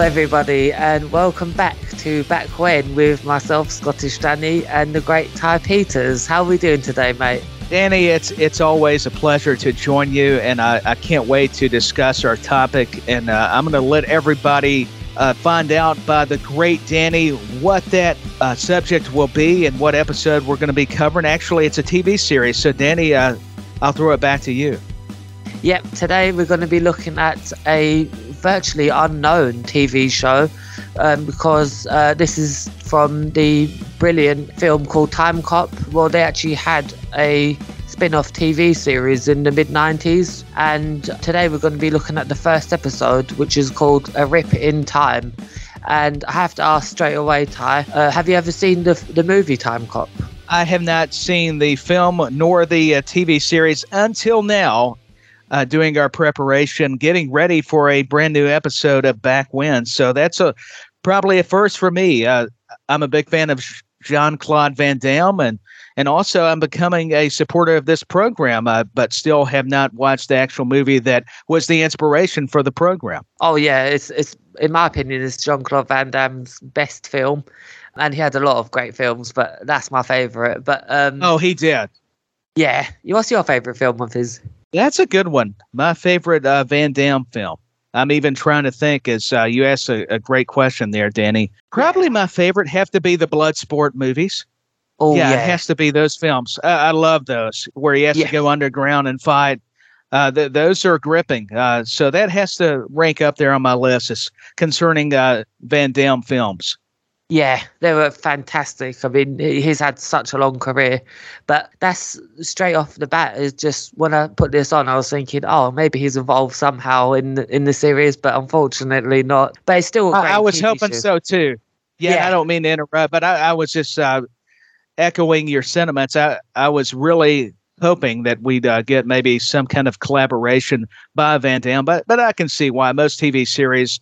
Hello, everybody, and welcome back to Back When with myself, Scottish Danny, and the great Ty Peters. How are we doing today, mate? Danny, it's it's always a pleasure to join you, and I, I can't wait to discuss our topic. And uh, I'm going to let everybody uh, find out by the great Danny what that uh, subject will be and what episode we're going to be covering. Actually, it's a TV series, so Danny, uh, I'll throw it back to you. Yep, today we're going to be looking at a virtually unknown TV show um, because uh, this is from the brilliant film called Time Cop. Well, they actually had a spin off TV series in the mid 90s, and today we're going to be looking at the first episode, which is called A Rip in Time. And I have to ask straight away, Ty, uh, have you ever seen the, the movie Time Cop? I have not seen the film nor the uh, TV series until now uh, doing our preparation, getting ready for a brand new episode of Back When. So that's a probably a first for me. Uh, I'm a big fan of Jean Claude Van Damme, and and also I'm becoming a supporter of this program, uh, but still have not watched the actual movie that was the inspiration for the program. Oh yeah, it's it's in my opinion, it's Jean Claude Van Damme's best film. And he had a lot of great films, but that's my favorite. But um, oh, he did. Yeah, what's your favorite film of his? That's a good one. My favorite uh, Van Damme film. I'm even trying to think as uh, you asked a, a, great question there, Danny. Probably my favorite have to be the Bloodsport movies. Oh, yeah. yeah. It has to be those films. I, I love those where he has yeah. to go underground and fight. Uh, th- those are gripping. Uh, so that has to rank up there on my list as concerning uh, Van Damme films. Yeah, they were fantastic. I mean, he's had such a long career, but that's straight off the bat. Is just when I put this on, I was thinking, oh, maybe he's involved somehow in the, in the series, but unfortunately not. But it's still. I, I was TV hoping show. so too. Yeah, yeah, I don't mean to interrupt, but I, I was just uh, echoing your sentiments. I I was really hoping that we'd uh, get maybe some kind of collaboration by Van Damme, but but I can see why most TV series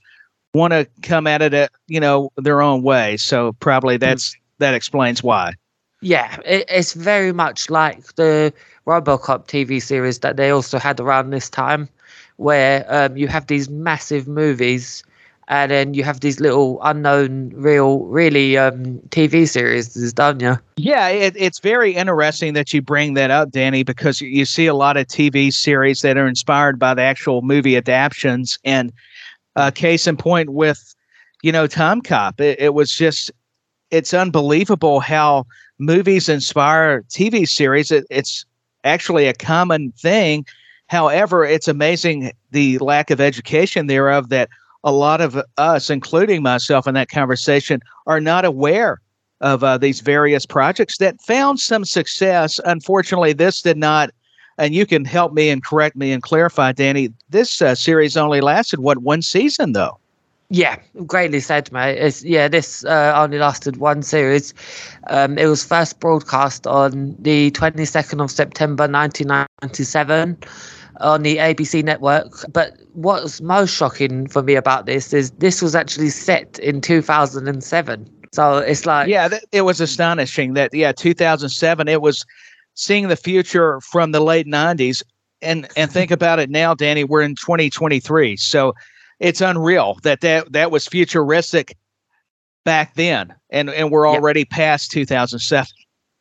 want to come at it at you know their own way. So probably hmm. that's mm. that explains why. Yeah, it, it's very much like the RoboCop TV series that they also had around this time, where um, you have these massive movies. And then you have these little unknown, real, really um, TV series, don't you? Yeah, it, it's very interesting that you bring that up, Danny, because you see a lot of TV series that are inspired by the actual movie adaptations, and uh, case in point with, you know, Time Cop. It, it was just, it's unbelievable how movies inspire TV series. It, it's actually a common thing. However, it's amazing the lack of education thereof that a lot of us, including myself in that conversation, are not aware of uh, these various projects that found some success. Unfortunately, this did not and you can help me and correct me and clarify, Danny. This uh, series only lasted what one season, though. Yeah, greatly said, mate. It's, yeah, this uh, only lasted one series. Um, it was first broadcast on the 22nd of September 1997 on the ABC network. But what's most shocking for me about this is this was actually set in 2007. So it's like. Yeah, it was astonishing that, yeah, 2007, it was seeing the future from the late 90s and and think about it now danny we're in 2023 so it's unreal that that, that was futuristic back then and and we're already yep. past 2007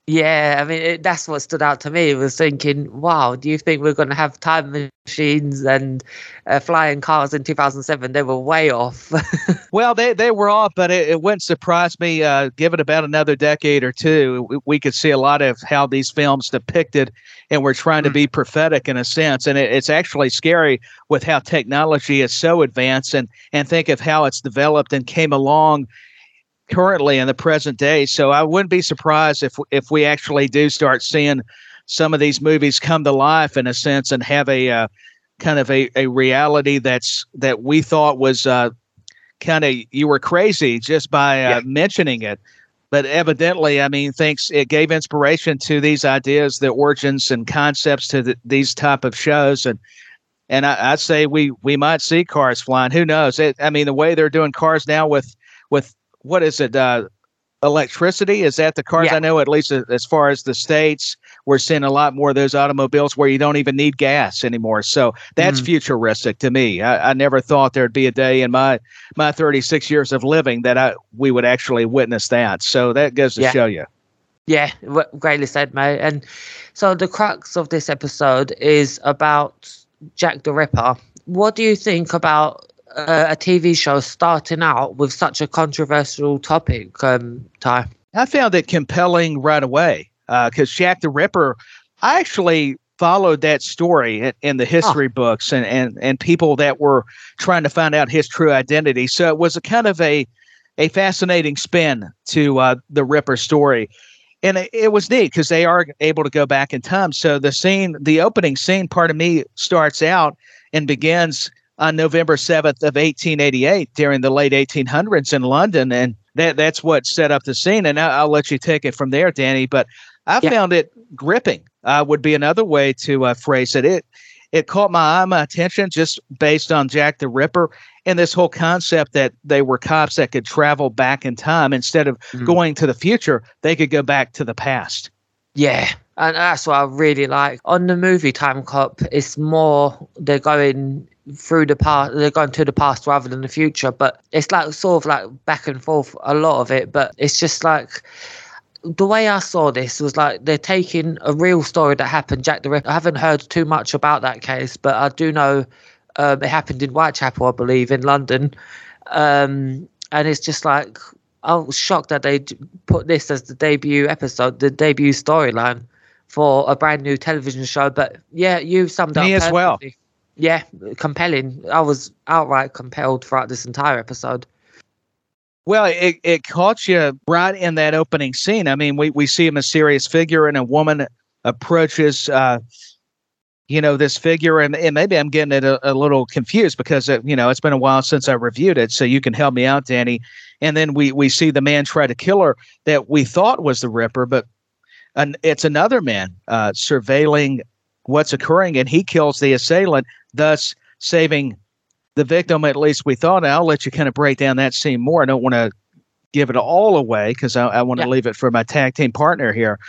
Yeah, I mean it, that's what stood out to me. Was thinking, wow, do you think we're going to have time machines and uh, flying cars in 2007? They were way off. well, they they were off, but it, it wouldn't surprise me. Uh, give it about another decade or two, we, we, could see a lot of how these films depicted, and we're trying to be mm. prophetic in a sense. And it, it's actually scary with how technology is so advanced, and and think of how it's developed and came along currently in the present day. So I wouldn't be surprised if if we actually do start seeing some of these movies come to life in a sense and have a uh, kind of a, a reality that's that we thought was uh, kind of you were crazy just by uh, yeah. mentioning it. But evidently, I mean, thanks it gave inspiration to these ideas, the origins and concepts to the, these type of shows, and and I, would say we we might see cars flying. Who knows? It, I mean, the way they're doing cars now with with what is it? Uh, electricity is that the cars? Yeah. I know at least as far as the states, we're seeing a lot more of those automobiles where you don't even need gas anymore. So that's mm. futuristic to me. I, I, never thought there'd be a day in my my 36 years of living that I we would actually witness that. So that goes to yeah. show you. Yeah, greatly said, mate. And so the crux of this episode is about Jack the Ripper. What do you think about a, TV show starting out with such a controversial topic, um, Ty? I found it compelling right away because uh, Jack the Ripper, I actually followed that story in, in the history books and, and, and people that were trying to find out his true identity. So it was a kind of a, a fascinating spin to uh, the Ripper story. And it, it was neat because they are able to go back in time. So the scene, the opening scene, part of me starts out and begins on November 7th of 1888 during the late 1800s in London. And that that's what set up the scene. And I'll, I'll let you take it from there, Danny. But I yeah. found it gripping, uh, would be another way to uh, phrase it. It it caught my eye, my attention just based on Jack the Ripper and this whole concept that they were cops that could travel back in time instead of mm. going to the future, they could go back to the past. Yeah, and that's what I really like. On the movie Time Cop, it's more they're going through the past they're going to the past rather than the future but it's like sort of like back and forth a lot of it but it's just like the way I saw this was like they're taking a real story that happened. Jack the Ripper. I haven't heard too much about that case, but I do know um, it happened in Whitechapel, I believe, in London. Um, and it's just like I was shocked that they put this as the debut episode, the debut storyline for a brand new television show. But yeah, you summed up. Me as well yeah, compelling. I was outright compelled throughout this entire episode. Well, it, it caught you right in that opening scene. I mean, we, we see a mysterious figure and a woman approaches, uh, you know, this figure. And, and maybe I'm getting it a, a little confused because, it, you know, it's been a while since I reviewed it. So you can help me out, Danny. And then we, we see the man try to kill her that we thought was the Ripper, but an, it's another man uh, surveilling what's occurring and he kills the assailant thus saving the victim. At least we thought. I'll let you kind of break down that scene more. I don't want to give it all away because I, I want to yeah. leave it for my tag team partner here.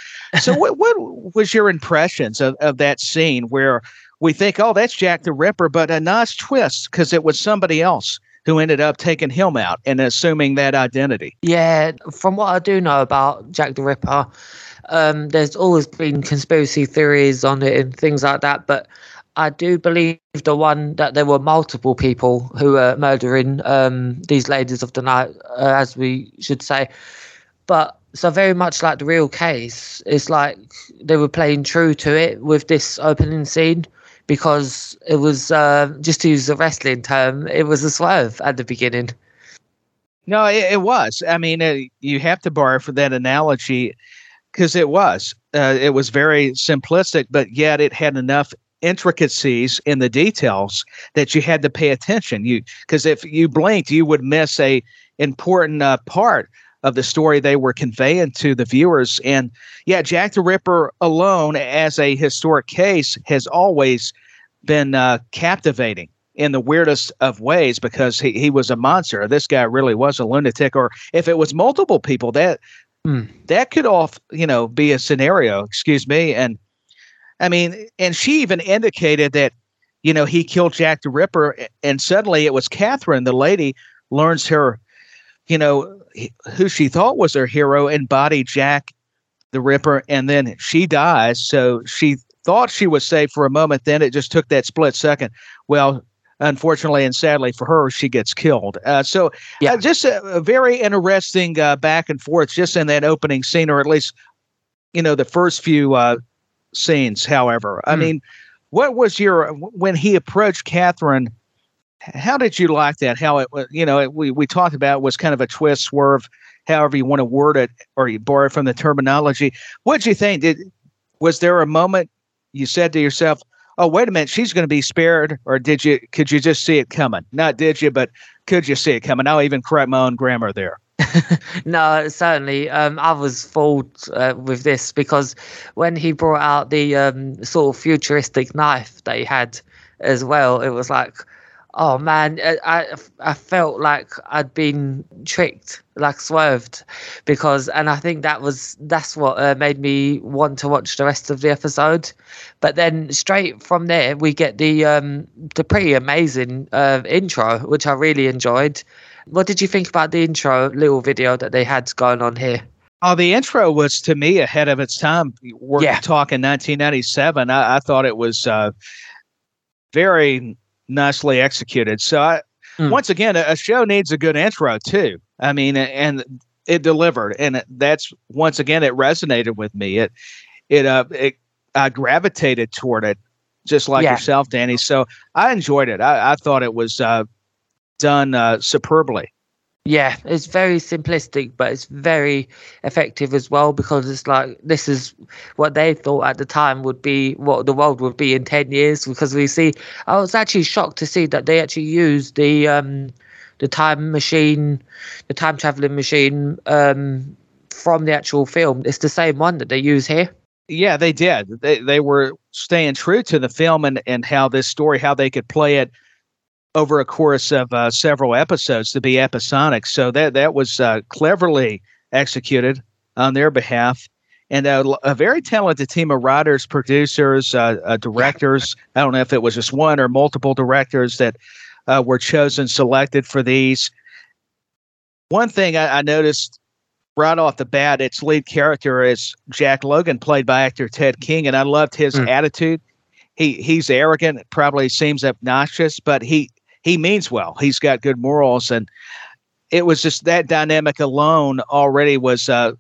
So, what, what was your impressions of, of that scene where we think, oh, that's Jack the Ripper, but a nice twist because it was somebody else who ended up taking him out and assuming that identity? Yeah, from what I do know about Jack the Ripper, um, there's always been conspiracy theories on it and things like that, but I do believe the one that there were multiple people who were murdering um, these ladies of the night, uh, as we should say. But so very much like the real case, it's like they were playing true to it with this opening scene because it was uh, just to use a wrestling term, it was a swerve at the beginning. No, it, it was. I mean, uh, you have to borrow for that analogy because it was. Uh, it was very simplistic, but yet it had enough intricacies in the details that you had to pay attention. You because if you blinked, you would miss a important uh, part of the story they were conveying to the viewers. And yeah, Jack the Ripper alone as a historic case has always been uh, captivating in the weirdest of ways because he, he was a monster. This guy really was a lunatic. Or if it was multiple people, that mm. that could off you know be a scenario. Excuse me, and I mean, and she even indicated that, you know, he killed Jack the Ripper, and suddenly it was Catherine, the lady, learns her, you know, who she thought was her hero, embodied Jack the Ripper, and then she dies. So she thought she was safe for a moment. Then it just took that split second. Well, unfortunately and sadly for her, she gets killed. Uh, so, yeah, uh, just a, a, very interesting uh, back and forth just in that opening scene, or at least, you know, the first few uh, scenes. However, I hmm. mean, what was your when he approached Catherine? How did you like that? How it was, you know, it, we we talked about was kind of a twist, swerve, however you want to word it, or you borrow from the terminology. What did you think? Did was there a moment you said to yourself, "Oh, wait a minute, she's going to be spared," or did you? Could you just see it coming? Not did you, but could you see it coming? I'll even correct my own grammar there. no, certainly. Um, I was fooled uh, with this because when he brought out the um, sort of futuristic knife that he had as well, it was like, oh man, I, I felt like I'd been tricked, like swerved, because, and I think that was that's what uh, made me want to watch the rest of the episode. But then straight from there, we get the um, the pretty amazing uh, intro, which I really enjoyed. What did you think about the intro little video that they had going on here? Oh, the intro was to me ahead of its time. We're yeah. talking 1997. I, I thought it was uh, very nicely executed. So, I, mm. once again, a, a, show needs a good intro too. I mean, and it delivered, and that's once again it resonated with me. It, it, uh, it, I gravitated toward it, just like yeah. yourself, Danny. So I enjoyed it. I, I thought it was uh, done uh, superbly. Yeah, it's very simplistic, but it's very effective as well because it's like this is what they thought at the time would be what the world would be in 10 years. Because we see, I was actually shocked to see that they actually used the um, the time machine, the time traveling machine um, from the actual film. It's the same one that they use here. Yeah, they did. They, they were staying true to the film and, and how this story, how they could play it over a course of uh, several episodes to be episodic. So that that was uh, cleverly executed on their behalf, and a, a very talented team of writers, producers, uh, uh directors. I don't know if it was just one or multiple directors that uh, were chosen, selected for these. One thing I, I noticed right off the bat, its lead character is Jack Logan, played by actor Ted King, and I loved his mm. attitude. He he's arrogant, probably seems obnoxious, but he he means well. He's got good morals, and it was just that dynamic alone already was uh,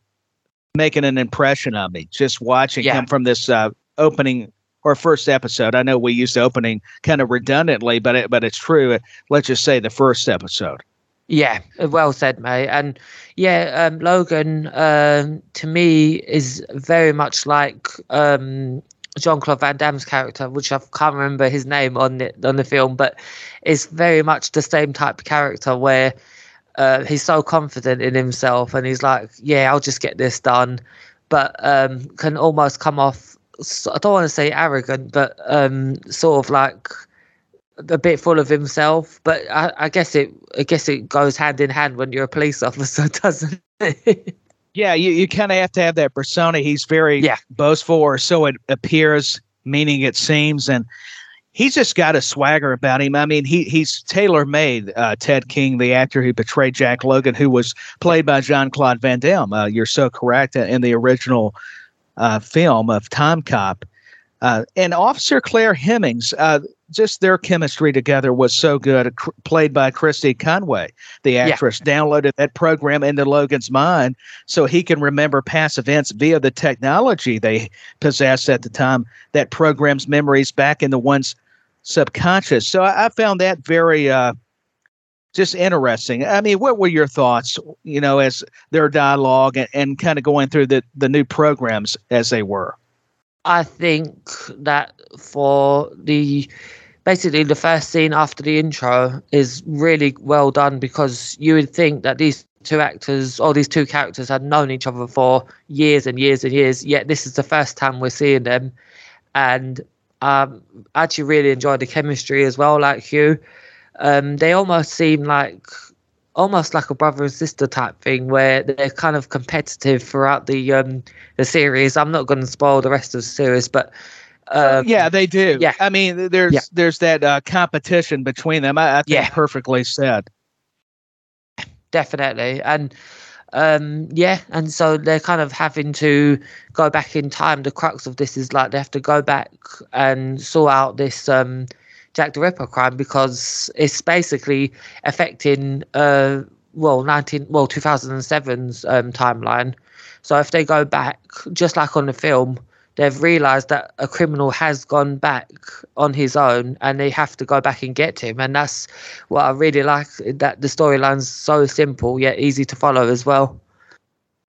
making an impression on me. Just watching yeah. him from this uh, opening or first episode. I know we used the opening kind of redundantly, but it, but it's true. Let's just say the first episode. Yeah, well said, mate. And yeah, um, Logan um, to me is very much like um, Jean Claude Van Damme's character, which I can't remember his name on the on the film, but it's very much the same type of character where uh, he's so confident in himself and he's like, "Yeah, I'll just get this done," but um, can almost come off. I don't want to say arrogant, but um, sort of like a bit full of himself. But I, I guess it, I guess it goes hand in hand when you're a police officer, doesn't it? Yeah, you, you kind of have to have that persona. He's very yeah. boastful, or so it appears, meaning it seems. And he's just got a swagger about him. I mean, he he's tailor made. Uh, Ted King, the actor who portrayed Jack Logan, who was played by Jean Claude Van Damme. Uh, you're so correct uh, in the original uh, film of Time Cop. Uh, and Officer Claire Hemmings, uh, just their chemistry together was so good. Cr- played by Cristi Conaway, the actress, yeah. downloaded that program into Logan's mind so he can remember past events via the technology they possessed at the time that programs memories back in the one's subconscious. So I, I found that very uh, just interesting. I mean, what were your thoughts, you know, as their dialogue and, and kind of going through the, the new programs as they were? I think that for the basically the first scene after the intro is really well done because you would think that these two actors or these two characters had known each other for years and years and years yet this is the first time we're seeing them. And um, I actually really enjoyed the chemistry as well like Hugh um, they almost seem like almost like a brother and sister type thing where they're kind of competitive throughout the um the series. I'm not going to spoil the rest of the series, but um, yeah, they do. Yeah, I mean, there's yeah. there's that uh, competition between them. I, I think yeah. perfectly said. Definitely, and Um, yeah, and so they're kind of having to go back in time. The crux of this is like they have to go back and sort out this um, Jack the Ripper crime because it's basically affecting uh, well 19 well 2007's um, timeline. So if they go back, just like on the film, they've realized that a criminal has gone back on his own and they have to go back and get him and that's what i really like that the storyline's so simple yet easy to follow as well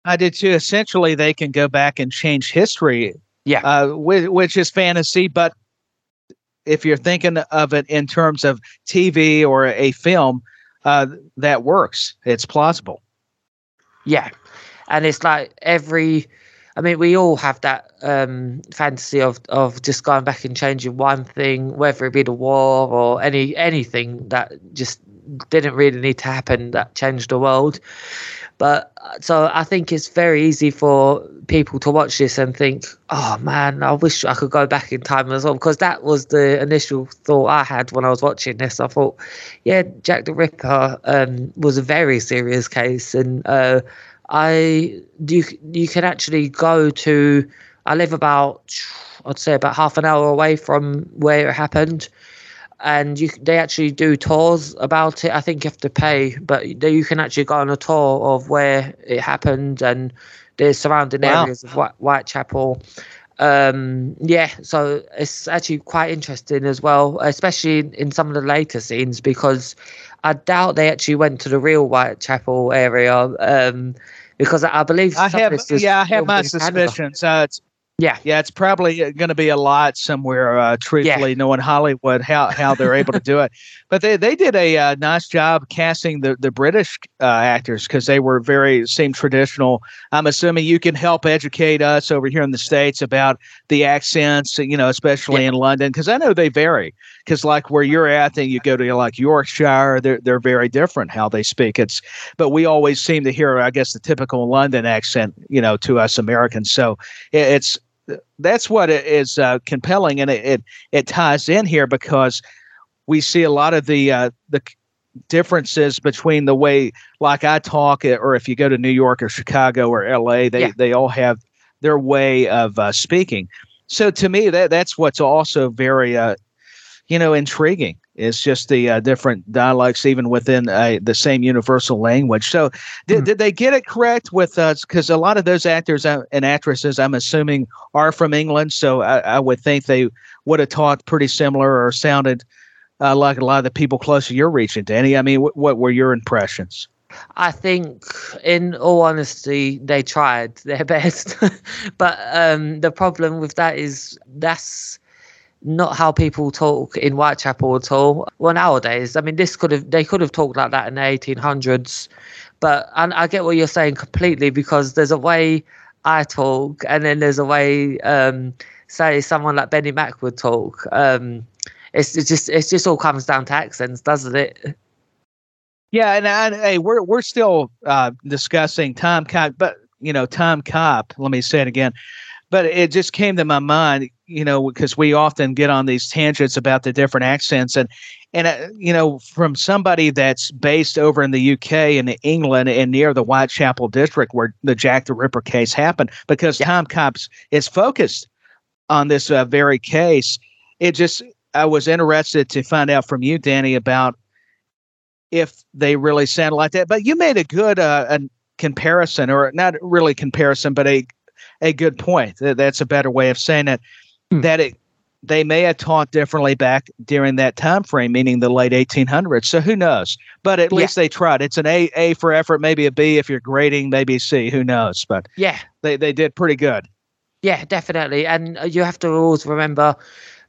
I did too. Essentially, they can go back and change history, yeah uh, which, which is fantasy. But if you're thinking of it in terms of TV or a film, uh, that works. It's plausible. yeah and it's like every i mean we all have that um fantasy of of just going back and changing one thing whether it be the war or any anything that just didn't really need to happen that changed the world but uh, so i think it's very easy for people to watch this and think oh man i wish i could go back in time as well. Because that was the initial thought i had when i was watching this. I thought yeah jack the ripper um was a very serious case. And uh I you you can actually go to. I live about I'd say about half an hour away from where it happened, and you they actually do tours about it. I think you have to pay, but they, you can actually go on a tour of where it happened and the surrounding Wow. areas of White, Whitechapel. Um, yeah, so it's actually quite interesting as well, especially in, in some of the later scenes because I doubt they actually went to the real Whitechapel area. Um, because I believe I have, yeah, I have my suspicions. Uh, it's, Yeah. yeah, it's probably going to be a lot somewhere. Uh, truthfully, knowing Hollywood, how how they're able to do it, but they they did a uh, nice job casting the the British uh, actors because they were very seemed traditional. I'm assuming you can help educate us over here in the states about the accents, you know, especially in London, because I know they vary. Because like where you're at, then you go to like Yorkshire, they're they're very different how they speak. It's but we always seem to hear, I guess, the typical London accent, you know, to us Americans. So it, it's that's what is uh, compelling, and it, it it ties in here because we see a lot of the uh, the differences between the way, like I talk, uh, or if you go to New York or Chicago or L.A., they Yeah. they all have their way of uh, speaking. So to me, that that's what's also very uh, you know intriguing. It's just the uh, different dialects, even within uh, the same universal language. So, did, Mhm. did they get it correct with us? Because a lot of those actors uh, and actresses, I'm assuming, are from England. So I, I would think they would have talked pretty similar or sounded uh, like a lot of the people close to your region. Danny, I mean, what, what were your impressions? I think, in all honesty, they tried their best, but um, the problem with that is that's not how people talk in Whitechapel at all. Well, nowadays, I mean, this could have they could have talked like that in the 1800s, but and I get what you're saying completely because there's a way I talk, and then there's a way, um, say, someone like Benny Mack would talk. Um, it's, it's just it just all comes down to accents, doesn't it? Yeah, and, and hey, we're we're still uh, discussing Tom Cop, but you know, Tom Cop. Let me say it again. But it just came to my mind, you know, because we often get on these tangents about the different accents, and and uh, you know, from somebody that's based over in the UK and England and near the Whitechapel district where the Jack the Ripper case happened, because Yeah. Tom Cops is focused on this uh, very case. It just I was interested to find out from you, Danny, about if they really sound like that. But you made a good uh, a comparison, or not really comparison, but a a good point. That's a better way of saying it. Hmm. That it they may have taught differently back during that time frame, meaning the late 1800s. So who knows? But at Yeah. least they tried. It's an A A for effort, maybe a B if you're grading, maybe a C. Who knows? But Yeah, they they did pretty good. Yeah, definitely. And uh, you have to always remember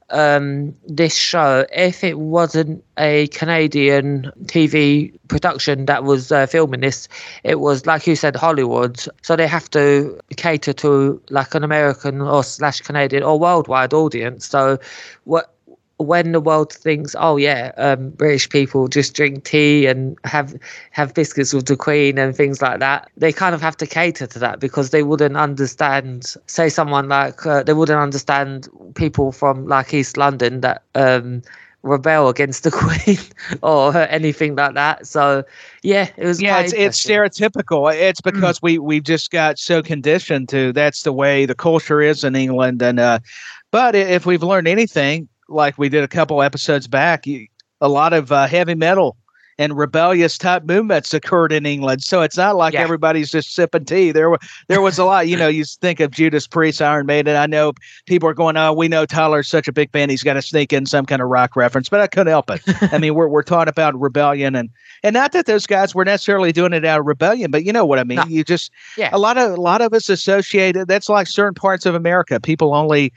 um, this show, if it wasn't a Canadian TV production that was uh, filming this, it was, like you said, Hollywood. So they have to cater to like an American or slash Canadian or worldwide audience. So what when the world thinks, oh yeah, um, British people just drink tea and have have biscuits with the Queen and things like that, they kind of have to cater to that because they wouldn't understand. Say someone like uh, they wouldn't understand people from like East London that um, rebel against the queen or anything like that. So yeah, it was. Yeah, it's, it's stereotypical. It's mm. because mm. we we just got so conditioned to that's the way the culture is in England. And uh, but if we've learned anything, like we did a couple episodes back, a lot of uh, heavy metal and rebellious type movements occurred in England. So it's not like yeah. everybody's just sipping tea. There were there was a lot. You know, you think of Judas Priest, Iron Maiden. I know people are going, "Oh, we know Tyler's such a big fan. He's got to sneak in some kind of rock reference," but I couldn't help it. I mean, we're we're talking about rebellion and and not that those guys were necessarily doing it out of rebellion, but you know what I mean. No. You just yeah. a lot of a lot of us associated. That's like certain parts of America. People only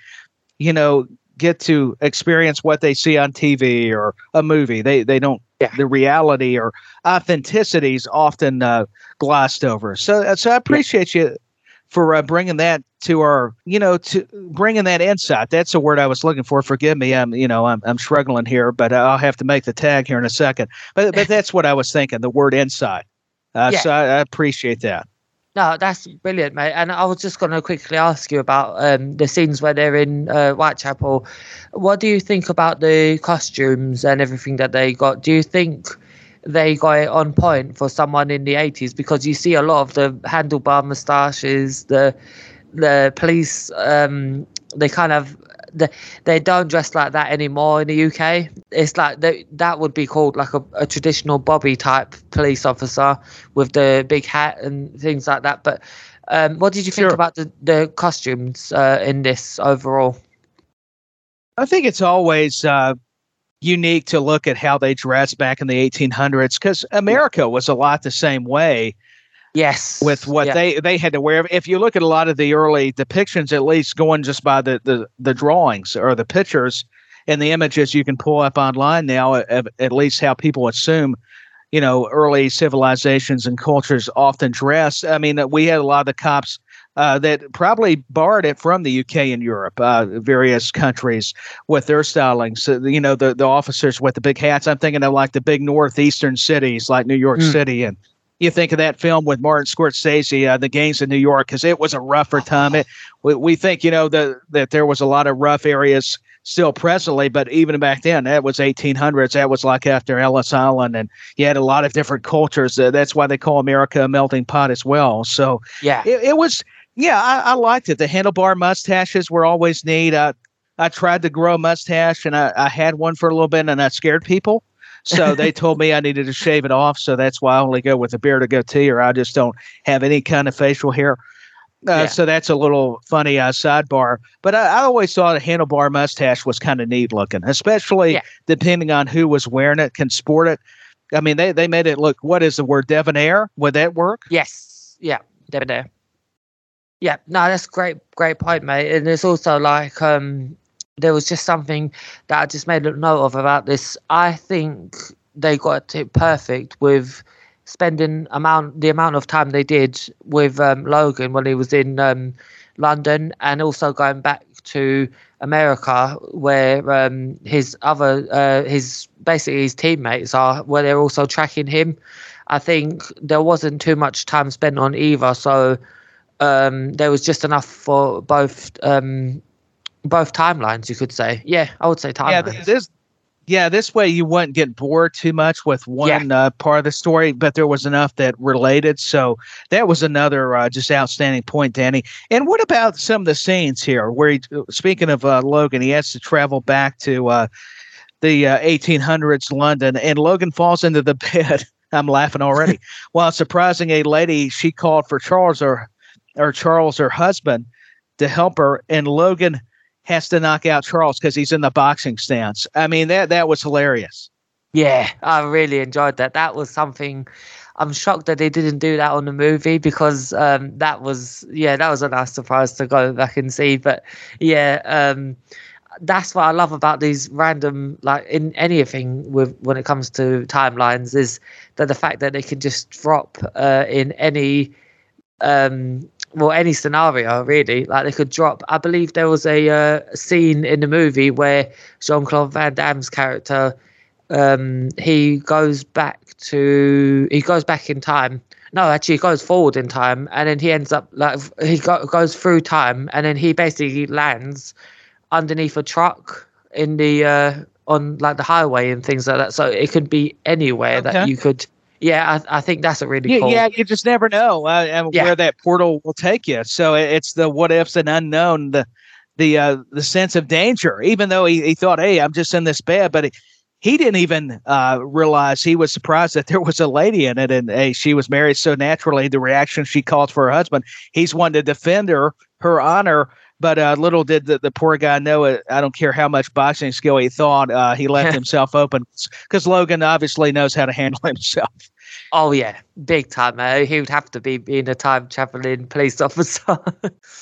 you know get to experience what they see on TV or a movie. They they don't yeah. the reality or authenticity is often uh, glossed over. So uh, so I appreciate yeah. you for uh, bringing that to our you know to bringing that insight. That's the word I was looking for. Forgive me. I'm you know I'm I'm struggling here, but I'll have to make the tag here in a second. But but that's what I was thinking. The word insight. Uh, yeah. So I, I appreciate that. No, that's brilliant, mate. And I was just going to quickly ask you about um, the scenes where they're in uh, Whitechapel. What do you think about the costumes and everything that they got? Do you think they got it on point for someone in the 80s? Because you see a lot of the handlebar moustaches, the the police, um, they kind of they, they don't dress like that anymore in the UK. It's like they, that would be called like a, a traditional Bobby type police officer with the big hat and things like that. But um, what did you think sure. about the, the costumes uh, in this overall? I think it's always uh, unique to look at how they dressed back in the 1800s because America was a lot the same way. Yes. With what yeah. they they had to wear. If you look at a lot of the early depictions, at least going just by the the, the drawings or the pictures and the images you can pull up online now, at, at least how people assume, you know, early civilizations and cultures often dress. I mean, we had a lot of the cops uh, that probably borrowed it from the UK and Europe, uh, various countries with their styling. So, you know, the, the officers with the big hats, I'm thinking of like the big northeastern cities like New York mm. City and you think of that film with Martin Scorsese, uh, The Gangs of New York, because it was a rougher time. It, we, we think, you know, the, that there was a lot of rough areas still presently, but even back then, that was 1800s. That was like after Ellis Island, and you had a lot of different cultures. Uh, that's why they call America a melting pot as well. So, yeah, it, it was, yeah, I, I, liked it. The handlebar mustaches were always neat. I, I tried to grow a mustache, and I, I had one for a little bit, and I scared people. So they told me I needed to shave it off. So that's why I only go with a beard or goatee, or I just don't have any kind of facial hair. Uh, yeah. So that's a little funny uh, sidebar. But I, I, always thought a handlebar mustache was kind of neat looking, especially yeah. depending on who was wearing it, can sport it. I mean, they, they made it look, what is the word, debonair? Would that work? Yes. Yeah, debonair. Yeah, no, that's great, great point, mate. And it's also like, um, there was just something that I just made a note of about this. I think they got it perfect with spending amount the amount of time they did with um, Logan when he was in um, London, and also going back to America where um, his other uh, his basically his teammates are, where they're also tracking him. I think there wasn't too much time spent on either, so um, there was just enough for both um, both timelines, you could say. Yeah, I would say timelines. Yeah, this, yeah, this way you wouldn't get bored too much with one yeah. uh, part of the story, but there was enough that related. So that was another uh, just outstanding point, Danny. And what about some of the scenes here where, he, speaking of uh, Logan, he has to travel back to uh, the 1800s uh, London, and Logan falls into the bed. I'm laughing already. While surprising a lady, she called for Charles or or Charles, her husband, to help her, and Logan has to knock out Charles because he's in the boxing stance. I mean that that was hilarious. Yeah, I really enjoyed that. That was something. I'm shocked that they didn't do that on the movie because um, that was yeah that was a nice surprise to go back and see. But yeah, um, that's what I love about these random like in anything with when it comes to timelines is that the fact that they can just drop uh, in any um, well any scenario really like they could drop i believe there was a uh, scene in the movie where jean-claude van damme's character um, he goes back to he goes back in time no actually he goes forward in time and then he ends up like he go, goes through time and then he basically lands underneath a truck in the uh, on like the highway and things like that. So it could be anywhere Okay. that you could. Yeah, I, I think that's a really Yeah, cool. yeah, you just never know uh, and Yeah. where that portal will take you. So it's the what ifs and unknown, the the uh, the sense of danger. Even though he, he thought, hey, I'm just in this bed, but he, he didn't even uh, realize he was surprised that there was a lady in it, and hey, she was married. So naturally, the reaction she called for her husband, he's one to defend her, her honor. But uh, little did the, the poor guy know it. I don't care how much boxing skill he thought, uh, he left himself open because Logan obviously knows how to handle himself. Oh yeah, big time. Uh, he would have to be being a time traveling police officer.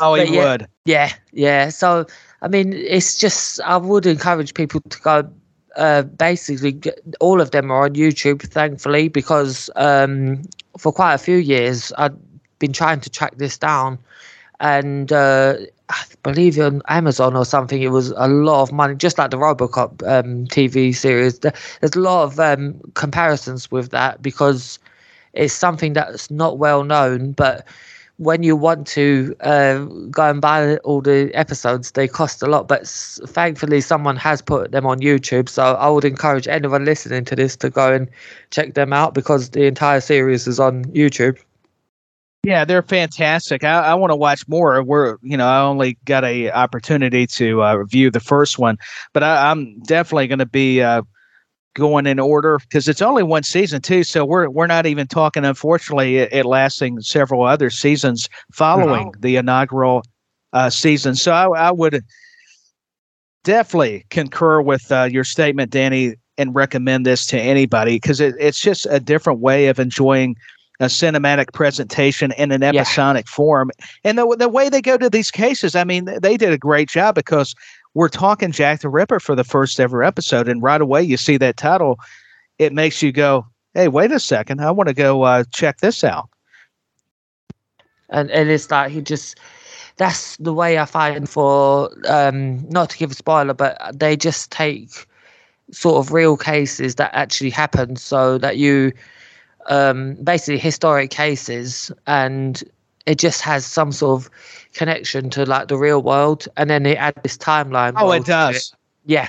Oh, he yeah, would. Yeah, yeah. So I mean, it's just I would encourage people to go. Uh, basically, all of them are on YouTube, thankfully, because um, for quite a few years I've been trying to track this down, and uh, I believe on Amazon or something, it was a lot of money, just like the RoboCop um, TV series. There's a lot of um, comparisons with that because it's something that's not well known, but when you want to uh, go and buy all the episodes, they cost a lot. But s- thankfully, someone has put them on YouTube. So I would encourage anyone listening to this to go and check them out because the entire series is on YouTube. Yeah, they're fantastic. I, I want to watch more. We're, you know, I only got a opportunity to uh, review the first one, but I, I'm definitely going to be uh, going in order because it's only one season too. So we're we're not even talking, unfortunately, it, it lasting several other seasons following Wow. the inaugural uh, season. So I, I would definitely concur with uh, your statement, Danny, and recommend this to anybody because it, it's just a different way of enjoying a cinematic presentation in an Yeah. episodic form. And the the way they go to these cases, I mean, they did a great job because we're talking Jack the Ripper for the first ever episode, and right away you see that title, it makes you go, "Hey, wait a second, I want to go uh, check this out." and and it's like he just that's the way I find for um not to give a spoiler, but they just take sort of real cases that actually happened so that you um basically historic cases and it just has some sort of connection to like the real world and then they add this timeline Oh, it does. yeah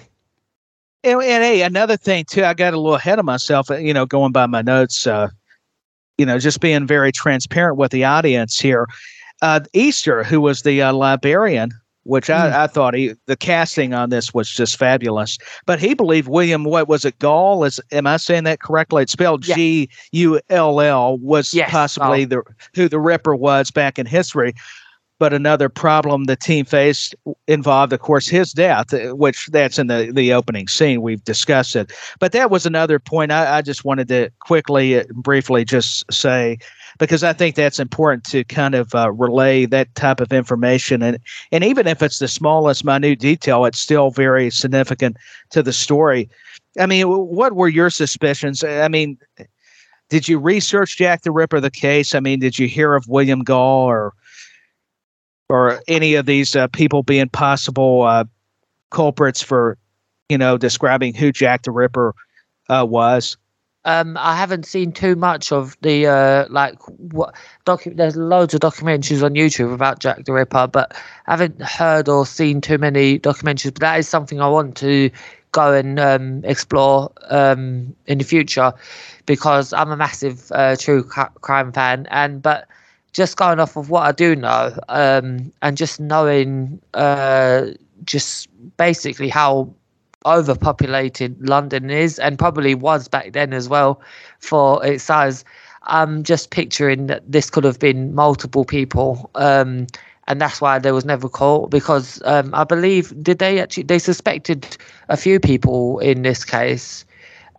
And, and hey, another thing too, I got a little ahead of myself. uh, You know, going by my notes. Uh, you know, just being very transparent with the audience here. Uh, Easter, who was the uh, librarian, which I, mm. I thought he, the casting on this was just fabulous. But he believed William, what was it, Gall? Is am I saying that correctly? It's spelled Yeah. G U L L. Was Yes, possibly the who the Ripper was back in history. But another problem the team faced involved, of course, his death, uh, which that's in the, the opening scene. We've discussed it. But that was another point I, I just wanted to quickly, uh, briefly just say, because I think that's important to kind of uh, relay that type of information. And, and even if it's the smallest, minute detail, it's still very significant to the story. I mean, what were your suspicions? I mean, did you research Jack the Ripper, the case? I mean, did you hear of William Gall or or any of these uh, people being possible uh, culprits for, you know, describing who Jack the Ripper uh, was? Um, I haven't seen too much of the uh, like what docu- There's loads of documentaries on YouTube about Jack the Ripper, but I haven't heard or seen too many documentaries. But that is something I want to go and um, explore um, in the future because I'm a massive uh, true cri- crime fan. And but just going off of what I do know, um, and just knowing uh, just basically how overpopulated London is, and probably was back then as well for its size. I'm just picturing that this could have been multiple people, um, and that's why there was never caught. Because um, I believe did they actually they suspected a few people in this case,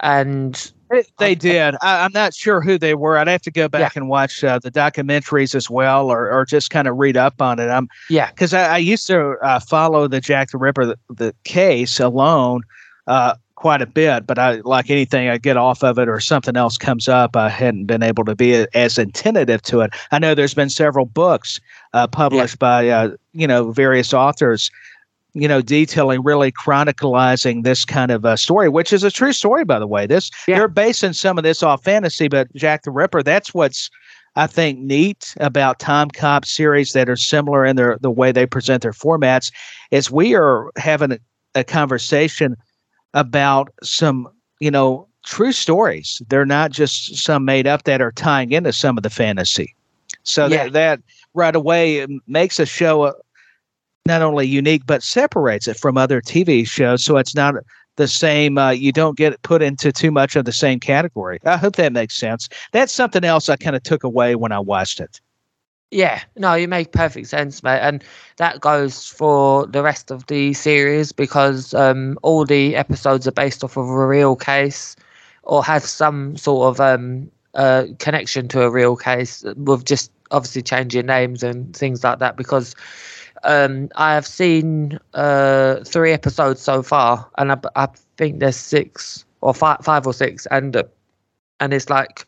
and They, they did. I, I'm not sure who they were. I'd have to go back and watch uh, the documentaries as well, or, or just kind of read up on it. I'm yeah, because I, I used to uh, follow the Jack the Ripper the, the case alone uh, quite a bit, but I like anything I get off of it or something else comes up, I hadn't been able to be as attentive to it. I know there's been several books uh, published by uh, you know various authors. You know, detailing, really chronicalizing this kind of a story, which is a true story, by the way. This Yeah. they're basing some of this off fantasy, but Jack the Ripper, that's what's I think neat about Tom Cop series that are similar in their the way they present their formats is we are having a, a conversation about some, you know, true stories. They're not just some made up that are tying into some of the fantasy. So Yeah. that that right away makes a show uh, not only unique but separates it from other TV shows. So it's not the same. Uh, you don't get put into too much of the same category. I hope that makes sense. That's something else I kind of took away when I watched it. Yeah, no, you make perfect sense, mate, and that goes for the rest of the series because um, all the episodes are based off of a real case or have some sort of um, uh, connection to a real case with just obviously changing names and things like that. Because um, I have seen uh, three episodes so far, and I, I think there's six or five, five or six, and uh, and it's like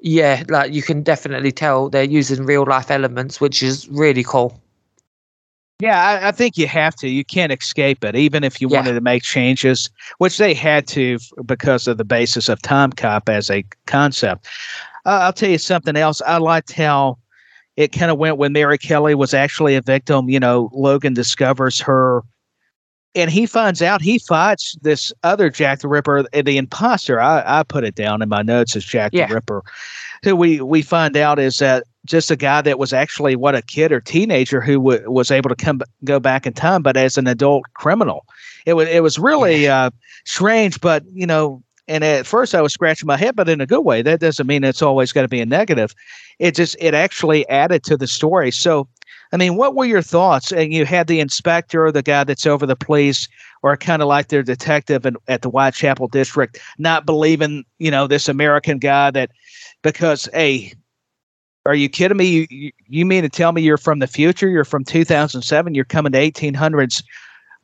yeah, like you can definitely tell they're using real life elements, which is really cool. Yeah, I, I think you have to. You can't escape it, even if you Yeah. wanted to make changes, which they had to f- because of the basis of Time Cop as a concept. Uh, I'll tell you something else. I liked how it kind of went when Mary Kelly was actually a victim. You know, Logan discovers her, and he finds out he fights this other Jack the Ripper, uh, the imposter. I, I put it down in my notes as Jack Yeah. the Ripper, who we we find out is that just a guy that was actually what a kid or teenager who w- was able to come b- go back in time, but as an adult criminal. It was it was really uh, strange, but you know. And at first, I was scratching my head, but in a good way. That doesn't mean it's always going to be a negative. It just it actually added to the story. So, I mean, what were your thoughts? And you had the inspector, the guy that's over the police, or kind of like their detective in, at the Whitechapel district, not believing, you know, this American guy that because hey, are you kidding me? You, you you mean to tell me you're from the future? You're from 2007. You're coming to 1800s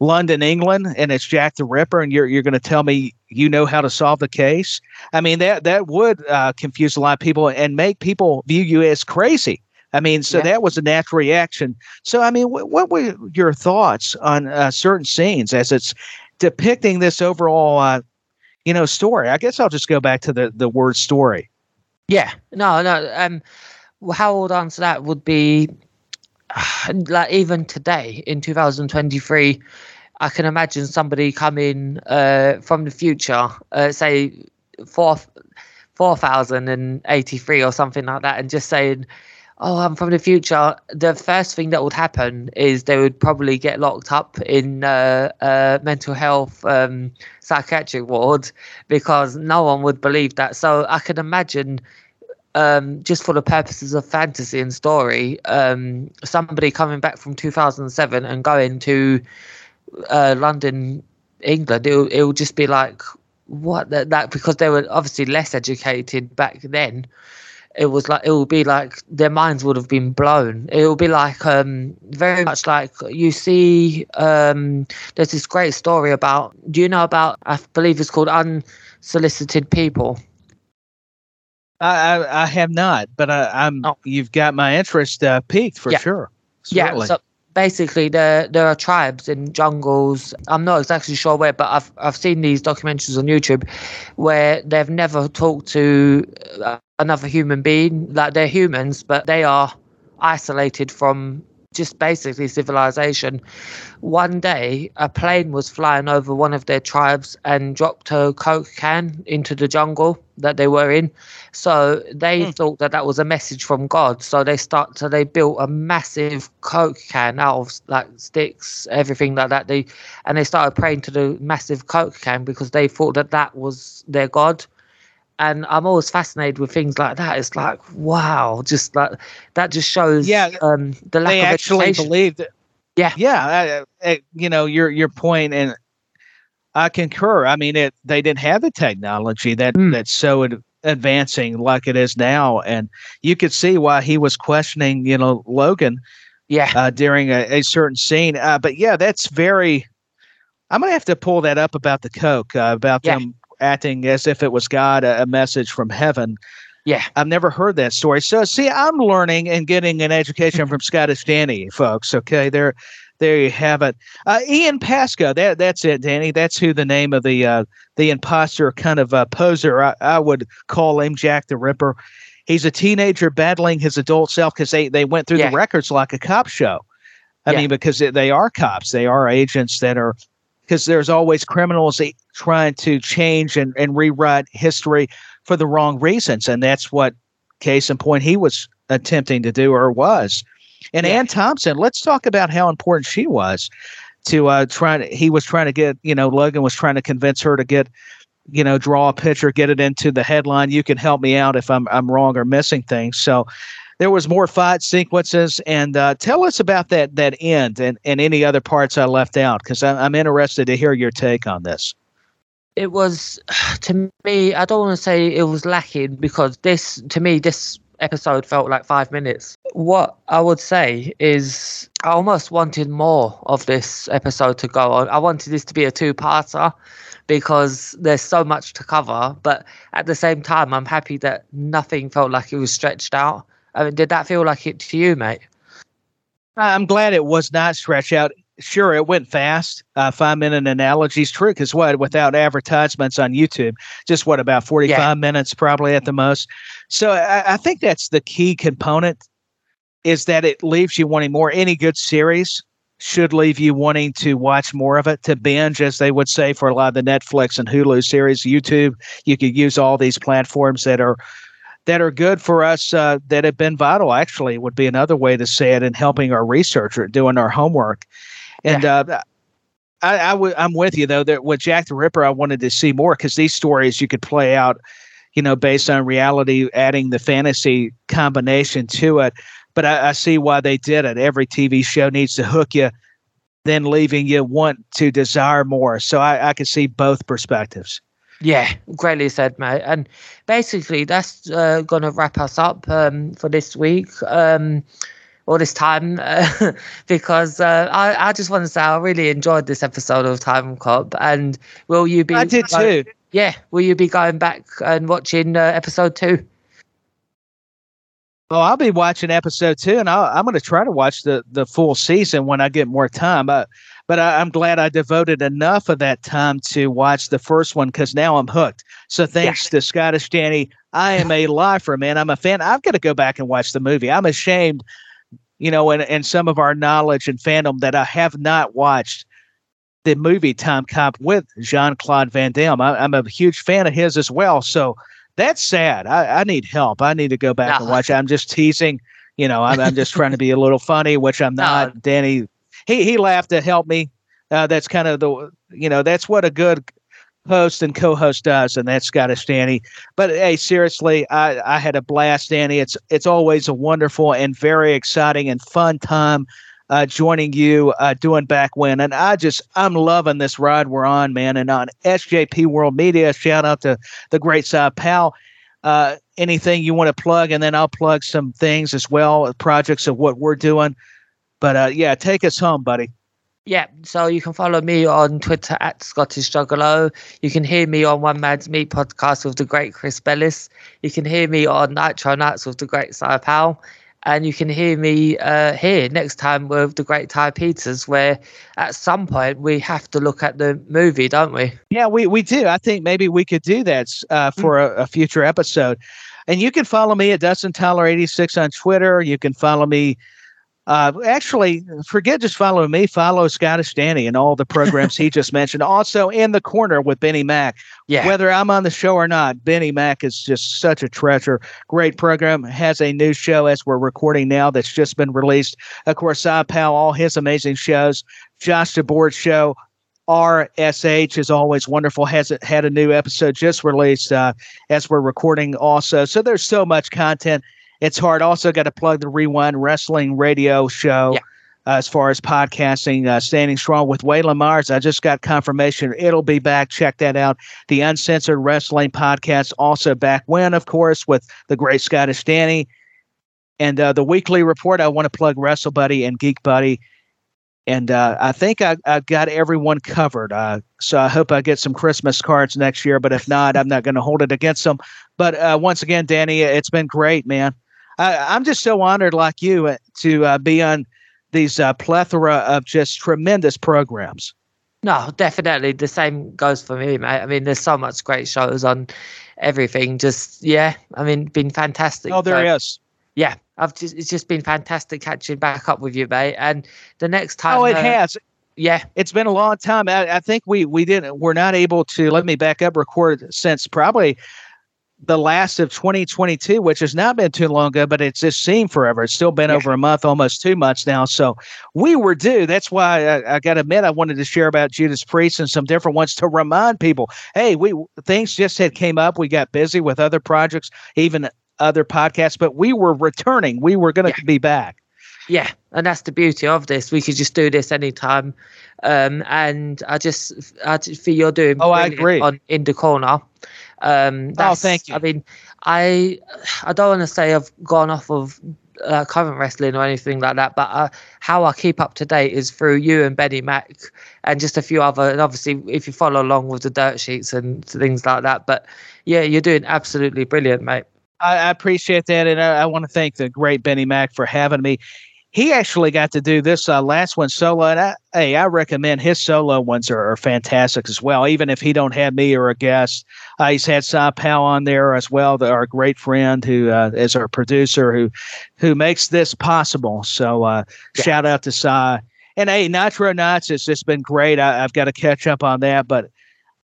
London, England, and it's Jack the Ripper, and you're you're going to tell me you know how to solve the case? I mean that that would uh, confuse a lot of people and make people view you as crazy. I mean, so Yeah. that was a natural reaction. So, I mean, wh- what were your thoughts on uh, certain scenes as it's depicting this overall, uh, you know, story? I guess I'll just go back to the the word story. Yeah, no, no. Um, how I would answer that would be like even today in 2023, I can imagine somebody coming uh, from the future, uh, say four four thousand and eighty three or something like that, and just saying. Oh, I'm from the future. The first thing that would happen is they would probably get locked up in uh, mental health um, psychiatric ward because no one would believe that. So I can imagine um, just for the purposes of fantasy and story, um, somebody coming back from 2007 and going to uh, London, England, it it would just be like, what that, that because they were obviously less educated back then. It was like it would be like their minds would have been blown. It would be like um, very much like you see. Um, there's this great story about. Do you know about? I believe it's called Unsolicited People. I I, I have not, but I, I'm. Oh. You've got my interest uh, peaked for Yeah. sure. Yeah, so basically there there are tribes in jungles. I'm not exactly sure where, but I've I've seen these documentaries on YouTube where they've never talked to uh, another human being. Like they're humans, but they are isolated from just basically civilization. One day, a plane was flying over one of their tribes and dropped a coke can into the jungle that they were in. So they Hmm. thought that that was a message from God. So they start. So they built a massive coke can out of like sticks, everything like that. They and they started praying to the massive coke can because they thought that that was their God. And I'm always fascinated with things like that. It's like wow, just like that just shows Yeah, um, the lack they of actually education. believed. Yeah. yeah. I, I, you know your your point, and I concur. I mean, it they didn't have the technology that Mm. that's so ad- advancing like it is now, and you could see why he was questioning, you know, Logan yeah, uh, during a, a certain scene. Uh, but yeah, that's very. I'm gonna have to pull that up about the Coke, uh, about Yeah. them acting as if it was God, a, a message from heaven. yeah, I've never heard that story. So see, I'm learning and getting an education from Scottish Danny, folks. Okay, there, there you have it. Uh, Ian Pasco, that that's it, Danny. That's who the name of the uh, the imposter kind of uh, poser I, I would call him, Jack the Ripper. He's a teenager battling his adult self because they they went through Yeah. the records like a cop show. I Yeah. mean, because they- they are cops, they are agents that are because there's always criminals trying to change and, and rewrite history for the wrong reasons. And that's what, case in point, he was attempting to do or was. And yeah. Anne Thompson, let's talk about how important she was to uh, trying to, he was trying to get, you know, Logan was trying to convince her to get, you know, draw a picture, get it into the headline. You can help me out if I'm, I'm wrong or missing things. So there was more fight sequences and uh, tell us about that, that end and, and any other parts I left out. Cause I'm, I'm interested to hear your take on this it was to me i don't want to say it was lacking because this to me this episode felt like five minutes. What I would say is I almost wanted more of this episode to go on. I wanted this to be a two parter because there's so much to cover. But at the same time, I'm happy that nothing felt like it was stretched out. I mean, did that feel like it to you, mate? I'm glad it was not stretched out. Sure it went fast. Uh, five minute analogies true because what without advertisements on youtube. Just what about 45 yeah. minutes probably at the most. So I, I, think that's the key component is that it leaves you wanting more. Any good series should leave you wanting to watch more of it to binge as they would say for a lot of the netflix and hulu series youtube. You could use all these platforms that are that are good for us uh, that have been vital actually would be another way to say it in helping our research or doing our homework and yeah. uh, I, I w- I'm with you though that with Jack the Ripper, I wanted to see more because these stories you could play out, you know, based on reality, adding the fantasy combination to it. But I, I see why they did it. Every TV show needs to hook you, then leaving you want to desire more. So I, I can see both perspectives. Yeah, greatly said, mate. And basically, that's uh, going to wrap us up um, for this week. Um, all this time uh, because uh, I, I just want to say I really enjoyed this episode of Time Cop. And will you be? I did too. Yeah, will you be going back and watching uh, episode two? Oh, I'll be watching episode two, and i am going to try to watch the the full season when I get more time. Uh, but I, am glad I devoted enough of that time to watch the first one because now I'm hooked. So thanks yeah. to Scottish Danny, I am a lifer, man. I'm a fan. I've got to go back and watch the movie. I'm ashamed you know, and, and some of our knowledge and fandom that I have not watched the movie Time Cop with Jean Claude Van Damme. I, am a huge fan of his as well. So that's sad. I, I need help. I need to go back no. and uh-huh. watch. I'm just teasing. You know, I'm, I'm just trying to be a little funny, which I'm not. No. Danny, he he laughed to help me. Uh, that's kind of the you know that's what a good host and co-host does, and that's Scottish Danny. But hey, seriously, I, I had a blast, Danny. It's it's always a wonderful and very exciting and fun time uh, joining you uh, doing back when, and I just I'm loving this ride we're on, man. And on SJP World Media, shout out to the great Cy Powell. Uh, anything you want to plug, and then I'll plug some things as well, projects of what we're doing. But uh, yeah, take us home, buddy. Yeah, so you can follow me on Twitter at Scottish Juggalo. You can hear me on One Man's Meat podcast with the great Chris Bellis. You can hear me on Nitro Nights with the great Cy Powell. And you can hear me uh, here next time with the great Ty Peters, where at some point we have to look at the movie, don't we? Yeah, we, we do. I think maybe we could do that uh, for mm. a, a future episode. And you can follow me at Dustin Tyler 86 on Twitter. You can follow me uh, actually, forget just following me. Follow Scottish Danny and all the programs he just mentioned. Also, in the corner with Benny Mack. Yeah. Whether I'm on the show or not, Benny Mack is just such a treasure. Great program. Has a new show as we're recording now that's just been released. Of course, Cy Powell, all his amazing shows. Josh DeBoard show. RSH is always wonderful. Has had a new episode just released uh, as we're recording also. So there's so much content it's hard. Also, got to plug the Rewind Wrestling Radio show. Yeah. Uh, as far as podcasting, uh, standing strong with Waylon Mars. I just got confirmation it'll be back. Check that out. The Uncensored Wrestling Podcast also back when, of course, with the great Scottish Danny. And uh, the weekly report, I want to plug Wrestle Buddy and Geek Buddy. And uh, I think I, have got everyone covered. Uh, so I hope I get some Christmas cards next year. But if not, I'm not going to hold it against them. But uh, once again, Danny, it's been great, man. I, am just so honored, like you, uh, to uh, be on these uh, plethora of just tremendous programs. No, definitely. The same goes for me, mate. I mean, there's so much great shows on everything. Just yeah, I mean, been fantastic. Oh, there so, is. Yeah, I've just it's just been fantastic catching back up with you, mate. And the next time, oh, it uh, has. Yeah, it's been a long time. I, I think we we didn't. We're not able to. Let me back up. Record since probably the last of 2022, which has not been too long ago, but it's just seemed forever. It's still been yeah. over a month, almost two months now. So we were due. That's why I, I got to admit I wanted to share about Judas Priest and some different ones to remind people, hey, we things just had came up. We got busy with other projects, even other podcasts, but we were returning. We were going to yeah. be back. Yeah, and that's the beauty of this. We could just do this anytime. Um, and I just, I just feel you're doing. Oh, I agree. On in the corner. Um, oh, thank you. I mean, I, I don't want to say I've gone off of uh, current wrestling or anything like that, but uh, how I keep up to date is through you and Benny Mac and just a few other. And obviously, if you follow along with the dirt sheets and things like that, but yeah, you're doing absolutely brilliant, mate. I, I appreciate that, and I, I want to thank the great Benny Mac for having me he actually got to do this uh, last one solo, and I, hey, I recommend his solo ones are, are, fantastic as well. Even if he don't have me or a guest, uh, he's had Cy Powell on there as well, the, our great friend who uh, is our producer who who makes this possible. So uh, yeah. shout out to Cy. And hey, Nitro Nights has just been great. I, have got to catch up on that, but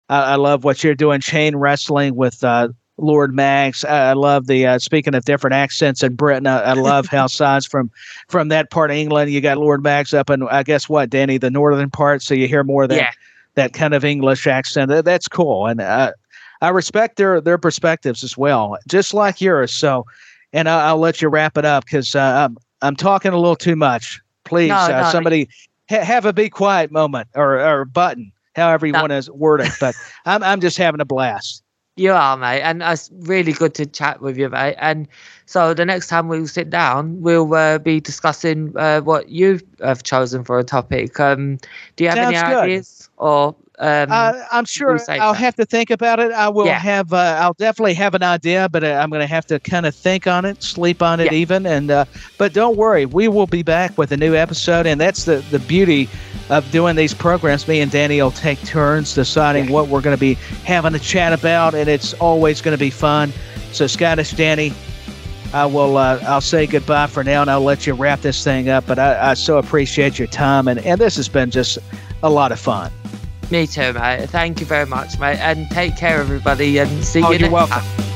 I, I love what you're doing, chain wrestling with uh, Lord Max. I, I love the uh, speaking of different accents in Britain. I, I love how Cy's from from that part of England. You got Lord Max up in I guess what Danny the northern part, so you hear more of that yeah. that kind of English accent. That, that's cool, and I I respect their their perspectives as well, just like yours. So, and I, will let you wrap it up because uh, I'm I'm talking a little too much. Please, no, uh, no, somebody ha- have a be quiet moment or or button, however you no. want to word it. But I'm I'm just having a blast. You are, mate, and it's really good to chat with you, mate. And so the next time we sit down, we'll uh, be discussing uh, what you have chosen for a topic. Um, do you have Sounds any good. ideas or um, uh, I'm sure I'll have to think about it. I will yeah. have. Uh, I'll definitely have an idea, but uh, I'm going to have to kind of think on it, sleep on it, yeah. even. And uh, but don't worry, we will be back with a new episode, and that's the the beauty of doing these programs. Me and Danny will take turns deciding yeah. what we're going to be having a chat about, and it's always going to be fun. So Scottish Danny, I will. Uh, I'll say goodbye for now, and I'll let you wrap this thing up. But I, I so appreciate your time, and and this has been just a lot of fun. Me too, mate. Thank you very much, mate. And take care, everybody, and see oh, you next welcome. time.